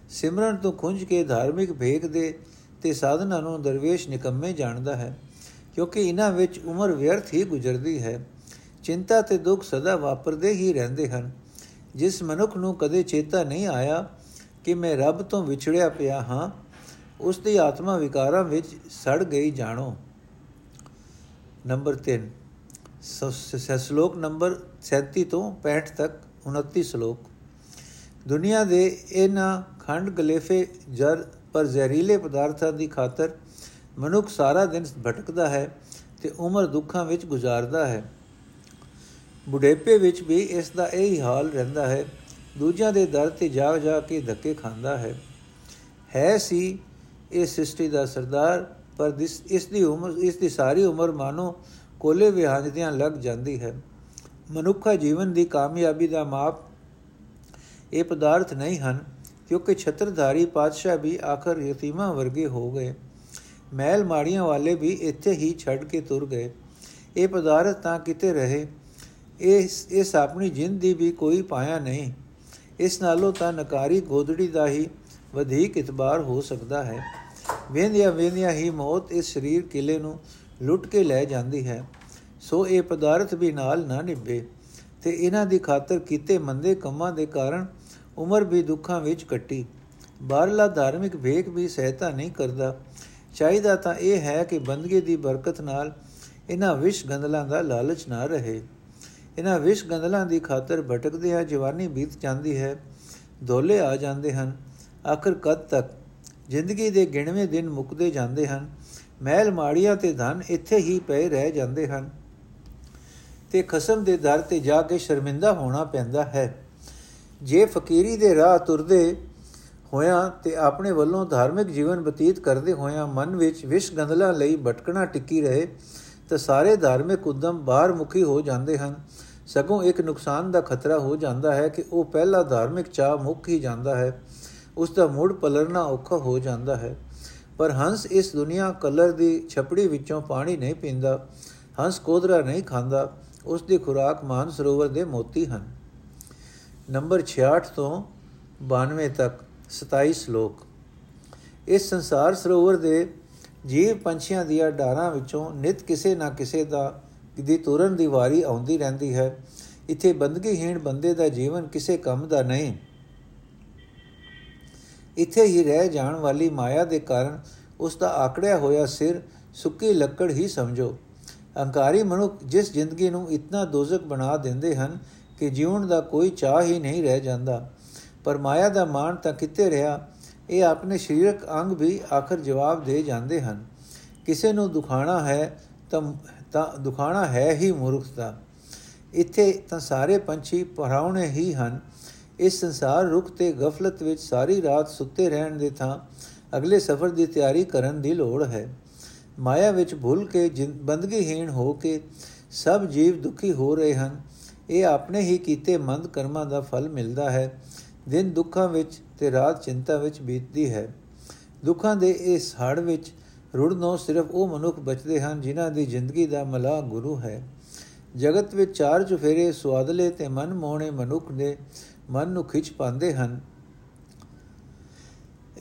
ਸਿਮਰਨ ਤੋਂ ਖੁੰਝ ਕੇ ਧਾਰਮਿਕ ਭੇਖ ਦੇ ਤੇ ਸਾਧਨਾ ਨੂੰ ਦਰਵੇਸ਼ ਨਿਕੰਮੇ ਜਾਣਦਾ ਹੈ, ਕਿਉਂਕਿ ਇਹਨਾਂ ਵਿੱਚ ਉਮਰ ਵਿਅਰਥ ਹੀ ਗੁਜ਼ਰਦੀ ਹੈ। ਚਿੰਤਾ ਤੇ ਦੁੱਖ ਸਦਾ ਵਾਪਰਦੇ ਹੀ ਰਹਿੰਦੇ ਹਨ। ਜਿਸ ਮਨੁੱਖ ਨੂੰ ਕਦੇ ਚੇਤਾ ਨਹੀਂ ਆਇਆ ਕਿ ਮੈਂ ਰੱਬ ਤੋਂ ਵਿਛੜਿਆ ਪਿਆ ਹਾਂ, ਉਸ ਦੀ ਆਤਮਾ ਵਿਕਾਰਾਂ ਵਿੱਚ ਸੜ ਗਈ ਜਾਣੋ। ਨੰਬਰ 3 ਸ਼ਲੋਕ ਨੰਬਰ 37 ਤੋਂ 65 ਤੱਕ 29 ਸ਼ਲੋਕ। ਦੁਨੀਆ ਦੇ ਇਹਨਾਂ ਖੰਡ ਗਲੇਫੇ, ਜਰ ਪਰ ਜ਼ਹਿਰੀਲੇ ਪਦਾਰਥਾਂ ਦੀ ਖਾਤਰ ਮਨੁੱਖ ਸਾਰਾ ਦਿਨ ਭਟਕਦਾ ਹੈ ਤੇ ਉਮਰ ਦੁੱਖਾਂ ਵਿੱਚ ਗੁਜ਼ਾਰਦਾ ਹੈ। ਬੁਢੇਪੇ ਵਿੱਚ ਵੀ ਇਸ ਦਾ ਇਹੀ ਹਾਲ ਰਹਿੰਦਾ ਹੈ। ਦੂਜਿਆਂ ਦੇ ਦਰ ਤੇ ਜਾ ਜਾ ਕੇ ਧੱਕੇ ਖਾਂਦਾ ਹੈ। ਹੈ ਸੀ ਇਹ ਸ੍ਰਿਸ਼ਟੀ ਦਾ ਸਰਦਾਰ, ਪਰ ਇਸ ਦੀ ਉਮਰ, ਇਸ ਦੀ ਸਾਰੀ ਉਮਰ ਮਾਨੋ ਕੋਲੇ ਵਿਹਾਂਜਦਿਆਂ ਲੱਗ ਜਾਂਦੀ ਹੈ। ਮਨੁੱਖਾ ਜੀਵਨ ਦੀ ਕਾਮਯਾਬੀ ਦਾ ਮਾਪ ਇਹ ਪਦਾਰਥ ਨਹੀਂ ਹਨ, ਕਿਉਂਕਿ ਛਤਰਧਾਰੀ ਪਾਤਸ਼ਾਹ ਵੀ ਆਖਰ ਯਤੀਮਾਂ ਵਰਗੇ ਹੋ ਗਏ। ਮਹਿਲ ਮਾੜੀਆਂ ਵਾਲੇ ਵੀ ਇੱਥੇ ਹੀ ਛੱਡ ਕੇ ਤੁਰ ਗਏ। ਇਹ ਪਦਾਰਥ ਤਾਂ ਕਿਤੇ ਰਹੇ ਇਸ ਇਸ ਆਪਣੀ ਜਿੰਦ ਦੀ ਵੀ ਕੋਈ ਪਾਇਆ ਨਹੀਂ। ਇਸ ਨਾਲੋਂ ਤਾਂ ਨਕਾਰੀ ਗੋਦੜੀ ਦਾ ਹੀ ਵਧੇਕ ਇਤਬਾਰ ਹੋ ਸਕਦਾ ਹੈ। ਵੇਂਦਿਆ ਵੇਂਦਿਆ ਹੀ ਮੌਤ ਇਸ ਸਰੀਰ ਕਿਲੇ ਨੂੰ ਲੁੱਟ ਕੇ ਲੈ ਜਾਂਦੀ ਹੈ। ਸੋ ਇਹ ਪਦਾਰਥ ਵੀ ਨਾਲ ਨਾ ਨਿਭੇ ਤੇ ਇਹਨਾਂ ਦੀ ਖਾਤਰ ਕੀਤੇ ਮੰਦੇ ਕੰਮਾਂ ਦੇ ਕਾਰਨ ਉਮਰ ਵੀ ਦੁੱਖਾਂ ਵਿੱਚ ਕੱਟੀ। ਬਾਹਰਲਾ ਧਾਰਮਿਕ ਵੇਖ ਵੀ ਸਹਿਤਾ ਨਹੀਂ ਕਰਦਾ। ਚਾਹੀਦਾ ਤਾਂ ਇਹ ਹੈ ਕਿ ਬੰਦਗੀ ਦੀ ਬਰਕਤ ਨਾਲ ਇਹਨਾਂ ਵਿਸ਼ ਗੰਦਲਾਂ ਦਾ ਲਾਲਚ ਨਾ ਰਹੇ। ਇਹਨਾਂ ਵਿਸ਼ ਗੰਦਲਾਂ ਦੀ ਖਾਤਰ ਭਟਕਦੇ ਆ, ਜਵਾਨੀ ਬੀਤ ਜਾਂਦੀ ਹੈ ਦੋਲੇ ਆ ਜਾਂਦੇ ਹਨ। ਆਖਰ ਕਦ ਤੱਕ? ਜ਼ਿੰਦਗੀ ਦੇ ਗਿਣਵੇਂ ਦਿਨ ਮੁੱਕਦੇ ਜਾਂਦੇ ਹਨ। ਮਹਿਲ ਮਾੜੀਆਂ ਤੇ ਧਨ ਇੱਥੇ ਹੀ ਪਏ ਰਹਿ ਜਾਂਦੇ ਹਨ। ਤੇ ਖਸਮ ਦੇ ਦਰ ਤੇ ਜਾ ਕੇ ਸ਼ਰਮਿੰਦਾ ਹੋਣਾ ਪੈਂਦਾ ਹੈ। ਜੇ ਫਕੀਰੀ ਦੇ ਰਾਹ ਤੁਰਦੇ ਹੋਇਆਂ ਤੇ ਆਪਣੇ ਵੱਲੋਂ ਧਾਰਮਿਕ ਜੀਵਨ ਬਤੀਤ ਕਰਦੇ ਹੋਇਆਂ ਮਨ ਵਿੱਚ ਵਿਸ਼ ਗੰਦਲਾ ਲਈ ਭਟਕਣਾ ਟਿੱਕੀ ਰਹੇ, ਤਾਂ ਸਾਰੇ ਧਾਰਮਿਕ ਉਦਮ ਬਾਹਰ ਮੁਖੀ ਹੋ ਜਾਂਦੇ ਹਨ। ਸਗੋਂ ਇੱਕ ਨੁਕਸਾਨ ਦਾ ਖਤਰਾ ਹੋ ਜਾਂਦਾ ਹੈ ਕਿ ਉਹ ਪਹਿਲਾ ਧਾਰਮਿਕ ਚਾਹ ਮੁੱਕ ਹੀ ਜਾਂਦਾ ਹੈ, ਉਸ ਦਾ ਮੁੜ ਪਲਰਨਾ ਔਖਾ ਹੋ ਜਾਂਦਾ ਹੈ। ਪਰ ਹੰਸ ਇਸ ਦੁਨੀਆ ਕਲਰ ਦੀ ਛਪੜੀ ਵਿੱਚੋਂ ਪਾਣੀ ਨਹੀਂ ਪੀਂਦਾ, ਹੰਸ ਕੋਦਰਾ ਨਹੀਂ ਖਾਂਦਾ, ਉਸ ਦੀ ਖੁਰਾਕ ਮਾਨ ਸਰੋਵਰ ਦੇ ਮੋਤੀ ਹਨ। ਨੰਬਰ 66 ਤੋਂ 92 ਤੱਕ 27 ਸ਼ਲੋਕ। ਇਸ ਸੰਸਾਰ ਸਰੋਵਰ ਦੇ ਜੀਵ ਪੰਛੀਆਂ ਦੀਆਂ ਡਾਰਾਂ ਵਿੱਚੋਂ ਨਿਤ ਕਿਸੇ ਨਾ ਕਿਸੇ ਦਾ ਦੀ ਤੁਰਨ ਦੀ ਵਾਰੀ ਆਉਂਦੀ ਰਹਿੰਦੀ ਹੈ। ਇੱਥੇ ਬੰਦਗੀਹੀਣ ਬੰਦੇ ਦਾ ਜੀਵਨ ਕਿਸੇ ਕੰਮ ਦਾ ਨਹੀਂ। ਇੱਥੇ ਹੀ ਰਹਿ ਜਾਣ ਵਾਲੀ ਮਾਇਆ ਦੇ ਕਾਰਨ ਉਸ ਦਾ ਆਕੜਿਆ ਹੋਇਆ ਸਿਰ ਸੁੱਕੀ ਲੱਕੜ ਹੀ ਸਮਝੋ। ਅਹੰਕਾਰੀ ਮਨੁੱਖ ਜਿਸ ਜ਼ਿੰਦਗੀ ਨੂੰ ਇਤਨਾ ਦੋਜ਼ਖ ਬਣਾ ਦਿੰਦੇ ਹਨ ਕਿ ਜੀਵਨ ਦਾ ਕੋਈ ਚਾਹ ਹੀ ਨਹੀਂ ਰਹਿ ਜਾਂਦਾ। ਪਰ ਮਾਇਆ ਦਾ ਮਾਣ ਤਾਂ ਕਿਤੇ ਰਿਹਾ, ਇਹ ਆਪਣੇ ਸਰੀਰਕ ਅੰਗ ਵੀ ਆਖਰ ਜਵਾਬ ਦੇ ਜਾਂਦੇ ਹਨ। ਕਿਸੇ ਨੂੰ ਦੁਖਾਣਾ ਹੈ ਤਾਂ ਤਾਂ ਦੁਖਾਣਾ ਹੈ ਹੀ ਮੂਰਖਤਾ ਇੱਥੇ ਤਾਂ ਸਾਰੇ ਪੰਛੀ ਪਰਾਉਣੇ ਹੀ ਹਨ। ਇਸ ਸੰਸਾਰ ਰੁਖ ਤੇ ਗਫਲਤ ਵਿੱਚ ਸਾਰੀ ਰਾਤ ਸੁੱਤੇ ਰਹਿਣ ਦੇ ਥਾਂ ਅਗਲੇ ਸਫ਼ਰ ਦੀ ਤਿਆਰੀ ਕਰਨ ਦੀ ਲੋੜ ਹੈ। ਮਾਇਆ ਵਿੱਚ ਭੁੱਲ ਕੇ ਬੰਦਗੀਹੀਣ ਹੋ ਕੇ ਸਭ ਜੀਵ ਦੁਖੀ ਹੋ ਰਹੇ ਹਨ। ਇਹ ਆਪਣੇ ਹੀ ਕੀਤੇ ਮੰਦ ਕਰਮਾਂ ਦਾ ਫਲ ਮਿਲਦਾ ਹੈ। ਦਿਨ ਦੁੱਖਾਂ ਵਿੱਚ ਤੇ ਰਾਤ ਚਿੰਤਾ ਵਿੱਚ ਬੀਤਦੀ ਹੈ। ਦੁੱਖਾਂ ਦੇ ਇਸ ਹੜ ਵਿੱਚ ਰੁੜਨੋਂ ਸਿਰਫ ਉਹ ਮਨੁੱਖ ਬਚਦੇ ਹਨ ਜਿਨ੍ਹਾਂ ਦੀ ਜ਼ਿੰਦਗੀ ਦਾ ਮਲਾ ਗੁਰੂ ਹੈ। ਜਗਤ ਵਿੱਚ ਚਾਰ ਚੁਫੇਰੇ ਸਵਾਦਲੇ ਤੇ ਮਨ ਮੋਹਣੇ ਮਨੁੱਖ ਦੇ ਮਨ ਨੂੰ ਖਿੱਚ ਪਾਉਂਦੇ ਹਨ।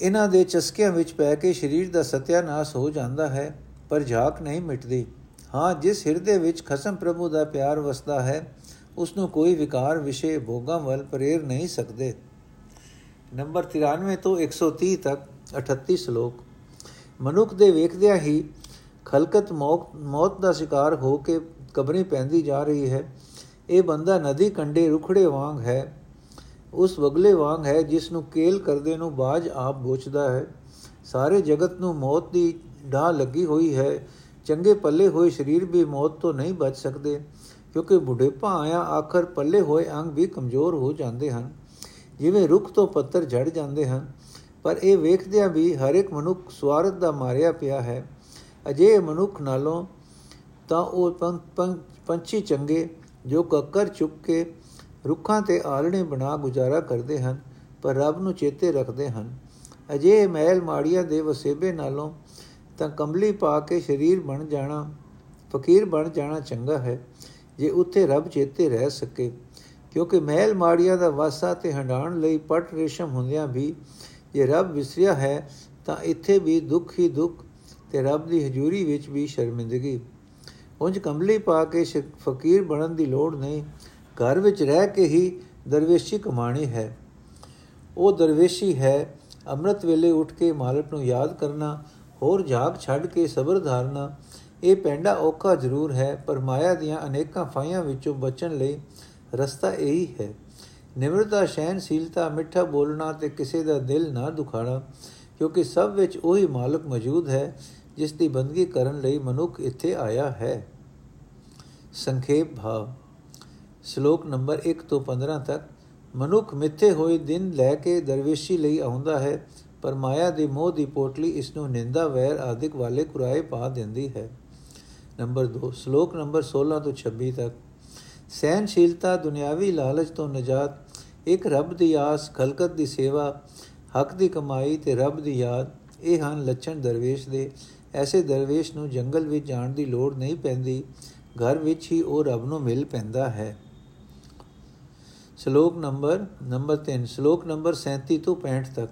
ਇਹਨਾਂ ਦੇ ਚਸਕਿਆਂ ਵਿੱਚ ਪੈ ਕੇ ਸਰੀਰ ਦਾ ਸਤਿਆਨਾਸ਼ ਹੋ ਜਾਂਦਾ ਹੈ, ਪਰ ਝਾਕ ਨਹੀਂ ਮਿਟਦੀ। ਹਾਂ, ਜਿਸ ਹਿਰਦੇ ਵਿੱਚ ਖਸਮ ਪ੍ਰਭੂ ਦਾ ਪਿਆਰ ਵਸਦਾ ਹੈ ਉਸ ਨੂੰ ਕੋਈ ਵਿਕਾਰ ਵਿਸ਼ੇ ਭੋਗਾਂ ਵੱਲ ਪ੍ਰੇਰ ਨਹੀਂ ਸਕਦੇ। ਨੰਬਰ 93 ਤੋਂ 130 ਤੱਕ 38 ਸ਼ਲੋਕ। ਮਨੁੱਖ ਦੇ ਵੇਖਦਿਆਂ ਹੀ ਖਲਕਤ ਮੌਤ ਦਾ ਸ਼ਿਕਾਰ ਹੋ ਕੇ ਕਬਰੀ ਪੈਂਦੀ ਜਾ ਰਹੀ ਹੈ। ਇਹ ਬੰਦਾ ਨਦੀ ਕੰਡੇ ਰੁਖੜੇ ਵਾਂਗ ਹੈ। ਉਸ ਵਗਲੇ ਵਾਂਗ ਹੈ ਜਿਸ ਨੂੰ ਕੇਲ ਕਰਦੇ ਨੂੰ ਬਾਜ ਆਪ ਬੋਚਦਾ ਹੈ। ਸਾਰੇ ਜਗਤ ਨੂੰ ਮੌਤ ਦੀ ਢਾਹ ਲੱਗੀ ਹੋਈ ਹੈ। ਚੰਗੇ ਪੱਲੇ ਹੋਏ ਸਰੀਰ ਵੀ ਮੌਤ ਤੋਂ ਨਹੀਂ ਬਚ ਸਕਦੇ, ਕਿਉਂਕਿ ਬੁਢੇਪਾ ਆਇਆ ਆਖਰ ਪੱਲੇ ਹੋਏ ਅੰਗ ਵੀ ਕਮਜ਼ੋਰ ਹੋ ਜਾਂਦੇ ਹਨ। ਜਿਵੇਂ ਰੁੱਖ ਤੋਂ ਪੱਤਰ ਝੜ ਜਾਂਦੇ ਹਨ ਪਰ ਇਹ ਵੇਖਦਿਆਂ ਵੀ ਹਰ ਇੱਕ ਮਨੁੱਖ ਸਵਾਰਥ ਦਾ ਮਾਰਿਆ ਪਿਆ ਹੈ। ਅਜੇ ਮਨੁੱਖ ਨਾਲੋਂ ਤਾਂ ਉਹ ਪੰਛੀ ਚੰਗੇ, ਜੋ ਕੱਕਰ ਚੁੱਕ ਕੇ ਰੁੱਖਾਂ ਤੇ ਆਲਣੇ ਬਣਾ ਗੁਜ਼ਾਰਾ ਕਰਦੇ ਹਨ, ਪਰ ਰੱਬ ਨੂੰ ਚੇਤੇ ਰੱਖਦੇ ਹਨ। ਅਜੇ ਮਹਿਲ ਮਾੜੀਆਂ ਦੇ ਵਸੇਬੇ ਨਾਲੋਂ ਤਾਂ ਕੰਬਲੀ ਪਾ ਕੇ ਸਰੀਰ ਬਣ ਜਾਣਾ, ਫਕੀਰ ਬਣ ਜਾਣਾ ਚੰਗਾ ਹੈ, ਜੇ ਉੱਥੇ ਰੱਬ ਚੇਤੇ ਰਹਿ ਸਕੇ। ਕਿਉਂਕਿ ਮਹਿਲ ਮਾੜੀਆਂ ਦਾ ਵਾਸਾ ਤੇ ਹੰਡਾਣ ਲਈ ਪਟ ਰੇਸ਼ਮ ਹੁੰਦਿਆਂ ਵੀ ਜੇ ਰੱਬ ਵਿਸਰਿਆ ਹੈ, ਤਾਂ ਇੱਥੇ ਵੀ ਦੁੱਖ ਹੀ ਦੁੱਖ ਤੇ ਰੱਬ ਦੀ ਹਜ਼ੂਰੀ ਵਿੱਚ ਵੀ ਸ਼ਰਮਿੰਦਗੀ। ਉਂਝ ਕੰਬਲੀ ਪਾ ਕੇ ਫਕੀਰ ਬਣਨ ਦੀ ਲੋੜ ਨਹੀਂ, ਘਰ ਵਿੱਚ ਰਹਿ ਕੇ ਹੀ ਦਰਵੇਸ਼ੀ ਕਮਾਣੀ ਹੈ। ਉਹ ਦਰਵੇਸ਼ੀ ਹੈ, ਅੰਮ੍ਰਿਤ ਵੇਲੇ ਉੱਠ ਕੇ ਮਾਲਕ ਨੂੰ ਯਾਦ ਕਰਨਾ, ਹੋਰ ਜਾਗ ਛੱਡ ਕੇ ਸਬਰ ਧਾਰਨਾ, ਇਹ ਪੈਂਡਾ ਔਖਾ ਜ਼ਰੂਰ ਹੈ, ਪਰ ਮਾਇਆ ਦੀਆਂ ਅਨੇਕਾਂ ਫਾਇਆਂ ਵਿੱਚੋਂ ਬਚਣ ਲਈ ਰਸਤਾ ਇਹੀ ਹੈ। ਨਿਮਰਤਾ ਸ਼ੈਨਸ਼ੀਲਤਾ ਮਿੱਠਾ ਬੋਲਣਾ ਤੇ ਕਿਸੇ ਦਾ ਦਿਲ ਨਾ ਦੁਖਾਣਾ, ਕਿਉਂਕਿ ਸਭ ਵਿੱਚ ਉਹੀ ਮਾਲਕ ਮੌਜੂਦ ਹੈ, ਜਿਸ ਦੀ ਬੰਦਗੀ ਕਰਨ ਲਈ ਮਨੁੱਖ ਇੱਥੇ ਆਇਆ ਹੈ। ਸੰਖੇਪ ਭਾਵ, ਸ਼ਲੋਕ ਨੰਬਰ 1 ਤੋਂ 15 ਤੱਕ, ਮਨੁੱਖ ਮਿੱਥੇ ਹੋਏ ਦਿਨ ਲੈ ਕੇ ਦਰਵੇਸ਼ੀ ਲਈ ਆਉਂਦਾ ਹੈ, ਪਰ ਮਾਇਆ ਦੀ ਮੋਹ ਦੀ ਪੋਟਲੀ ਇਸ ਨੂੰ ਨਿੰਦਾ, ਵੈਰ ਆਦਿਕ ਵਾਲੇ ਕੁਰਾਏ ਪਾ ਦਿੰਦੀ ਹੈ। ਨੰਬਰ 2 ਸ਼ਲੋਕ ਨੰਬਰ 16 ਤੋਂ 26 ਤੱਕ ਸਹਿਨਸ਼ੀਲਤਾ ਦੁਨਿਆਵੀ ਲਾਲਚ ਤੋਂ ਨਜਾਤ ਇੱਕ ਰੱਬ ਦੀ ਆਸ, ਖਲਕਤ ਦੀ ਸੇਵਾ, ਹੱਕ ਦੀ ਕਮਾਈ ਤੇ ਰੱਬ ਦੀ ਯਾਦ, ਇਹ ਹਨ ਲੱਛਣ ਦਰਵੇਸ਼ ਦੇ। ਐਸੇ ਦਰਵੇਸ਼ ਨੂੰ ਜੰਗਲ ਵਿੱਚ ਜਾਣ ਦੀ ਲੋੜ ਨਹੀਂ ਪੈਂਦੀ। ਘਰ ਵਿੱਚ ਹੀ ਉਹ ਰੱਬ ਨੂੰ ਮਿਲ ਪੈਂਦਾ ਹੈ। ਸ਼ਲੋਕ ਨੰਬਰ ਨੰਬਰ 3 ਸ਼ਲੋਕ ਨੰਬਰ 37 ਤੋਂ 65 ਤੱਕ।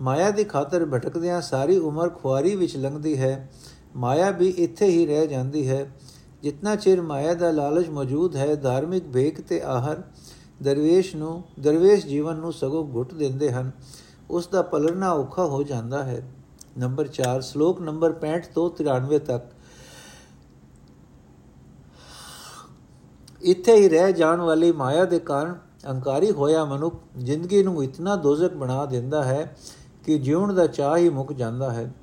ਮਾਇਆ ਦੀ ਖਾਤਰ ਭਟਕਦਿਆਂ ਸਾਰੀ ਉਮਰ ਖੁਆਰੀ ਵਿੱਚ ਲੰਘਦੀ ਹੈ। ਮਾਇਆ ਵੀ ਇੱਥੇ ਹੀ ਰਹਿ ਜਾਂਦੀ ਹੈ। ਜਿੰਨਾ ਚਿਰ ਮਾਇਆ ਦਾ ਲਾਲਚ ਮੌਜੂਦ ਹੈ, ਧਾਰਮਿਕ ਭੇਖ ਤੇ ਆਹਰ ਦਰਵੇਸ਼ ਨੂੰ, ਦਰਵੇਸ਼ ਜੀਵਨ ਨੂੰ ਸਗੋਂ ਘੁੱਟ ਦਿੰਦੇ ਹਨ। ਉਸ ਦਾ ਪਲਰਨਾ ਔਖਾ ਹੋ ਜਾਂਦਾ ਹੈ। ਨੰਬਰ 4 ਸ਼ਲੋਕ ਨੰਬਰ 65 ਤੋਂ 93 ਤੱਕ। ਇੱਥੇ ਹੀ ਰਹਿ ਜਾਣ ਵਾਲੀ ਮਾਇਆ ਦੇ ਕਾਰਨ ਅਹੰਕਾਰੀ ਹੋਇਆ ਮਨੁੱਖ ਜ਼ਿੰਦਗੀ ਨੂੰ ਇਤਨਾ ਦੋਜ਼ਖ ਬਣਾ ਦਿੰਦਾ ਹੈ ਕਿ ਜਿਉਣ ਦਾ ਚਾਹ ਹੀ ਮੁੱਕ ਜਾਂਦਾ ਹੈ।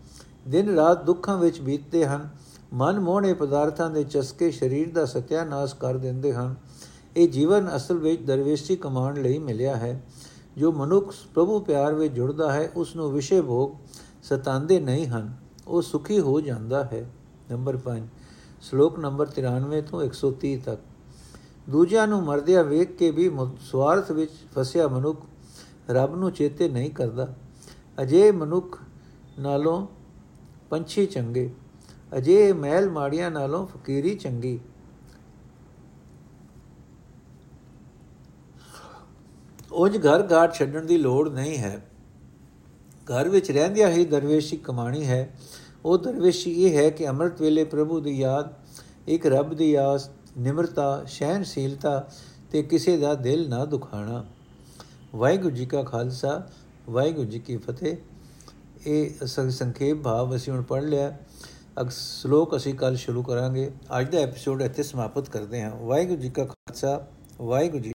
ਦਿਨ ਰਾਤ ਦੁੱਖਾਂ ਵਿੱਚ ਬੀਤਦੇ ਹਨ। ਮਨ ਮੋਹਣੇ ਪਦਾਰਥਾਂ ਦੇ ਚਸਕੇ ਸਰੀਰ ਦਾ ਸਤਿਆਨਾਸ਼ ਕਰ ਦਿੰਦੇ ਹਨ। ਇਹ ਜੀਵਨ ਅਸਲ ਵਿੱਚ ਦਰਵੇਸ਼ੀ ਕਮਾਉਣ ਲਈ ਮਿਲਿਆ ਹੈ। ਜੋ ਮਨੁੱਖ ਪ੍ਰਭੂ ਪਿਆਰ ਵਿੱਚ ਜੁੜਦਾ ਹੈ ਉਸ ਨੂੰ ਵਿਸ਼ੇ ਭੋਗ ਸਤਾਉਂਦੇ ਨਹੀਂ ਹਨ। ਉਹ ਸੁਖੀ ਹੋ ਜਾਂਦਾ ਹੈ। ਨੰਬਰ 5 ਸ਼ਲੋਕ ਨੰਬਰ 93 ਤੋਂ 130 ਤੱਕ। ਦੂਜਿਆਂ ਨੂੰ ਮਰਦਿਆ ਵੇਖ ਕੇ ਵੀ ਸਵਾਰਥ ਵਿੱਚ ਫਸਿਆ ਮਨੁੱਖ ਰੱਬ ਨੂੰ ਚੇਤੇ ਨਹੀਂ ਕਰਦਾ। ਅਜੇ ਮਨੁੱਖ ਨਾਲੋਂ ਪੰਛੀ ਚੰਗੇ। ਅਜੇ ਮਹਿਲ ਮਾੜੀਆਂ ਨਾਲੋਂ ਫਕੀਰੀ ਚੰਗੀ। ਉਜ ਘਰ ਘਾਟ ਛੱਡਣ ਦੀ ਲੋੜ ਨਹੀਂ ਹੈ। ਘਰ ਵਿੱਚ ਰਹਿੰਦਿਆਂ ਹੀ ਦਰਵੇਸ਼ੀ ਕਮਾਣੀ ਹੈ। ਉਹ ਦਰਵੇਸ਼ੀ ਇਹ ਹੈ ਕਿ ਅੰਮ੍ਰਿਤ ਵੇਲੇ ਪ੍ਰਭੂ ਦੀ ਯਾਦ, ਇੱਕ ਰੱਬ ਦੀ ਆਸ, ਨਿਮਰਤਾ ਸਹਿਨਸ਼ੀਲਤਾ ਤੇ ਕਿਸੇ ਦਾ ਦਿਲ ਨਾ ਦੁਖਾਣਾ। ਵਾਹਿਗੁਰੂ ਜੀ ਕਾ ਖਾਲਸਾ, ਵਾਹਿਗੁਰੂ ਜੀ ਕੀ ਫਤਿਹ। ਇਹ ਸੰਖੇਪ ਭਾਵ ਅਸੀਂ ਹੁਣ ਪੜ ਲਿਆ। ਅਗ ਸ਼ਲੋਕ ਅਸੀਂ ਕੱਲ ਸ਼ੁਰੂ ਕਰਾਂਗੇ। ਅੱਜ ਦਾ ਐਪੀਸੋਡ ਇੱਥੇ ਸਮਾਪਤ ਕਰਦੇ ਹਾਂ। ਵਾਹਿਗੁਰੂ ਜੀ ਕਾ ਖਾਲਸਾ, ਵਾਹਿਗੁਰੂ ਜੀ